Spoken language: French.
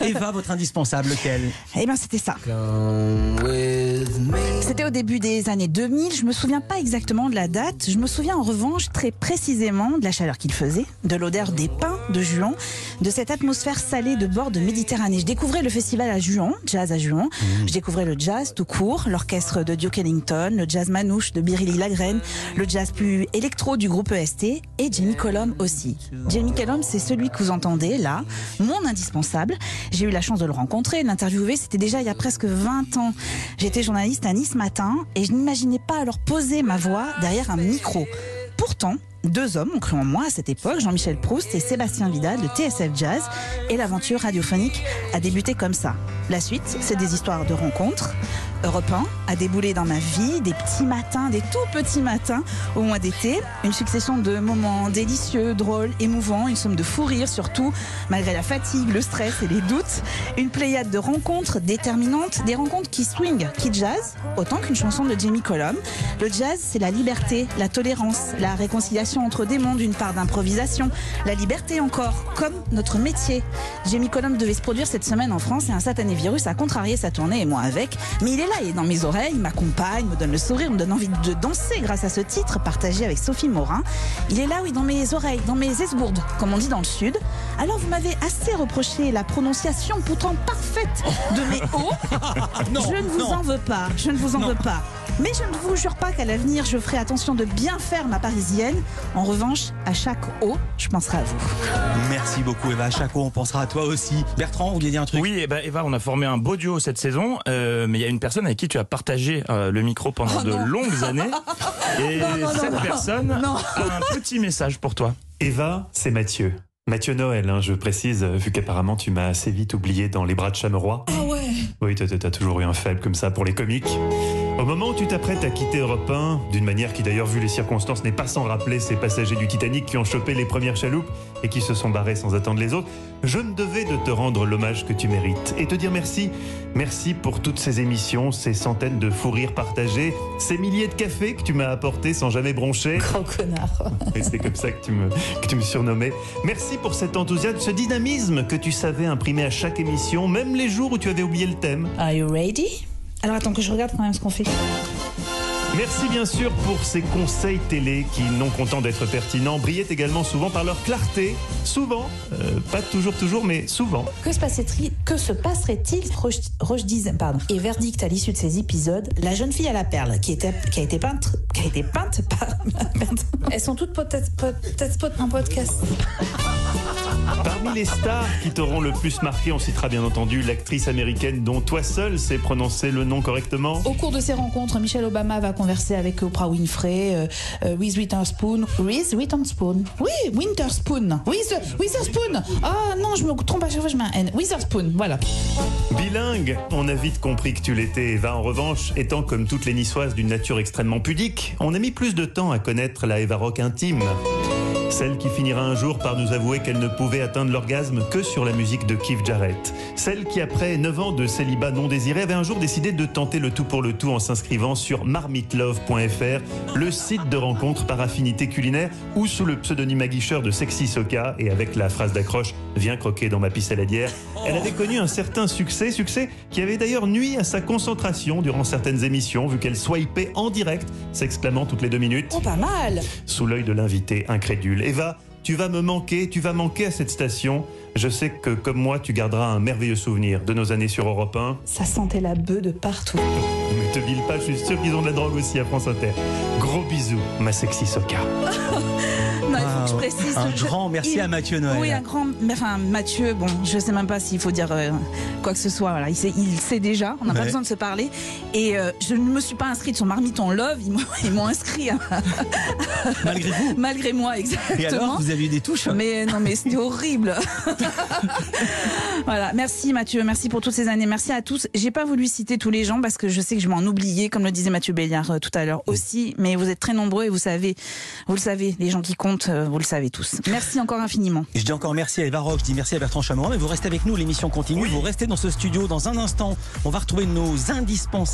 Eva, votre indispensable, lequel? Eh bien, c'était ça. C'était au début des années 2000. Je me souviens pas exactement de la date. Je me souviens en revanche très précisément de la chaleur qu'il faisait, de l'odeur des pins de Juan, de cette atmosphère salée de bord de Méditerranée. Je découvrais le festival à Juan, jazz à Juan. Je découvrais le jazz tout court, l'orchestre de Duke Ellington, le jazz manouche de Birilli Lagrène, le jazz plus électro du groupe EST et Jamie Cullum aussi. Jamie Cullum, c'est celui que vous entendez là, mon indispensable. J'ai eu la chance de le rencontrer, de l'interviewer. C'était déjà il y a presque 20 ans. J'étais journaliste à Nice matin et je n'imaginais pas alors poser ma voix derrière un micro. Pourtant, deux hommes ont cru en moi à cette époque, Jean-Michel Proust et Sébastien Vidal de TSF Jazz, et l'aventure radiophonique a débuté comme ça. La suite, c'est des histoires de rencontres. Europe 1 a déboulé dans ma vie des petits matins, des tout petits matins au mois d'été. Une succession de moments délicieux, drôles, émouvants, une somme de fou rire surtout, malgré la fatigue, le stress et les doutes. Une pléiade de rencontres déterminantes, des rencontres qui swing, qui jazz, autant qu'une chanson de Jamie Cullum. Le jazz, c'est la liberté, la tolérance, la réconciliation entre des mondes, une part d'improvisation, la liberté encore, comme notre métier. Jamie Cullum devait se produire cette semaine en France et un satané virus a contrarié sa tournée et moi avec. Mais il est là, il est dans mes oreilles, il m'accompagne, me donne le sourire, me donne envie de danser grâce à ce titre partagé avec Sophie Morin. Il est là, oui, dans mes oreilles, dans mes esgourdes, comme on dit dans le Sud. Alors vous m'avez assez reproché la prononciation pourtant parfaite de mes hauts. je ne vous non. en veux pas, je ne vous en Non. veux pas. Mais je ne vous jure pas qu'à l'avenir, je ferai attention de bien faire ma parisienne. En revanche, à chaque haut, je penserai à vous. Merci beaucoup, Eva. À chaque fois, on pensera à toi aussi. Bertrand, vous vouliez dire un truc Oui, eh ben, Eva, on a formé un beau duo cette saison, euh, mais il y a une personne avec qui tu as partagé euh, le micro pendant Oh de longues années. Et Non, non, non, cette non. personne Non. a un petit message pour toi. Eva, c'est Mathieu. Mathieu Noël, hein, je précise, vu qu'apparemment tu m'as assez vite oublié dans les bras de Chameroy. Ah ouais Oui, t'as t'as toujours eu un faible comme ça pour les comiques. Au moment où tu t'apprêtes à quitter Europe 1, d'une manière qui d'ailleurs vu les circonstances n'est pas sans rappeler ces passagers du Titanic qui ont chopé les premières chaloupes et qui se sont barrés sans attendre les autres, je me devais de te rendre l'hommage que tu mérites et te dire merci. Merci pour toutes ces émissions, ces centaines de fous rires partagés, ces milliers de cafés que tu m'as apportés sans jamais broncher. Gros connard. Et c'est comme ça que tu, me, que tu me surnommais. Merci pour cet enthousiasme, ce dynamisme que tu savais imprimer à chaque émission, même les jours où tu avais oublié le thème. Are you ready? Alors attends que je regarde quand même ce qu'on fait. Merci bien sûr pour ces conseils télé qui, non contents d'être pertinents, brillaient également souvent par leur clarté. Souvent, euh, pas toujours toujours, mais souvent. Que se passerait-il que se passerait-il Roche, Roche disait, pardon. Et verdict à l'issue de ces épisodes, la jeune fille à la perle qui était qui a été peinte qui a été peinte par. Elles sont toutes peut-être peut-être pot- un podcast. Parmi les stars qui t'auront le plus marqué, on citera bien entendu l'actrice américaine dont toi seul sais prononcer le nom correctement. Au cours de ces rencontres, Michelle Obama va converser avec Oprah Winfrey, euh, euh, Reese Witherspoon. Reese Witherspoon? Oui, Winterspoon. Reese Witherspoon. Ah non, je me trompe à chaque fois, je mets un N. Witherspoon, voilà. Bilingue, on a vite compris que tu l'étais. Eva, en revanche, étant comme toutes les niçoises d'une nature extrêmement pudique, on a mis plus de temps à connaître la Eva Rock intime. Celle qui finira un jour par nous avouer qu'elle ne pouvait atteindre l'orgasme que sur la musique de Keith Jarrett. Celle qui, après 9 ans de célibat non désiré, avait un jour décidé de tenter le tout pour le tout en s'inscrivant sur marmitlove.fr, le site de rencontre par affinité culinaire, ou sous le pseudonyme aguicheur de Sexy Soka, et avec la phrase d'accroche « Viens croquer dans ma pissaladière », elle avait connu un certain succès, succès qui avait d'ailleurs nui à sa concentration durant certaines émissions, vu qu'elle swipait en direct, s'exclamant toutes les deux minutes Oh, pas mal. sous l'œil de l'invité incrédule. Eva, tu vas me manquer, tu vas manquer à cette station. Je sais que, comme moi, tu garderas un merveilleux souvenir de nos années sur Europe 1. Ça sentait la bœuf de partout. Mais te bile pas, je suis sûr qu'ils ont de la drogue aussi à France Inter. Gros bisous, ma sexy Soka. Non, il faut que je précise. Un je- grand merci il- à Mathieu Noël. Oui, un grand. Enfin, Mathieu, bon, je sais même pas s'il faut dire euh, quoi que ce soit. Voilà, il sait, il sait déjà. On n'a pas besoin de se parler. Et euh, je ne me suis pas inscrite sur Marmiton Love. Ils m'ont- inscrit Malgré vous. malgré moi, Et alors, exactement. vous avez eu des touches Mais non, mais c'était horrible. voilà, merci Mathieu, merci pour toutes ces années, merci à tous. J'ai pas voulu citer tous les gens parce que je sais que je vais en oublier, comme le disait Mathieu Béliard euh, tout à l'heure aussi. Mais vous êtes très nombreux et vous savez, vous le savez, les gens qui comptent, euh, vous le savez tous. Merci encore infiniment. Je dis encore merci à Eva Rock, je dis merci à Bertrand Chameroy, mais vous restez avec nous, l'émission continue, vous restez dans ce studio dans un instant. On va retrouver nos indispensables.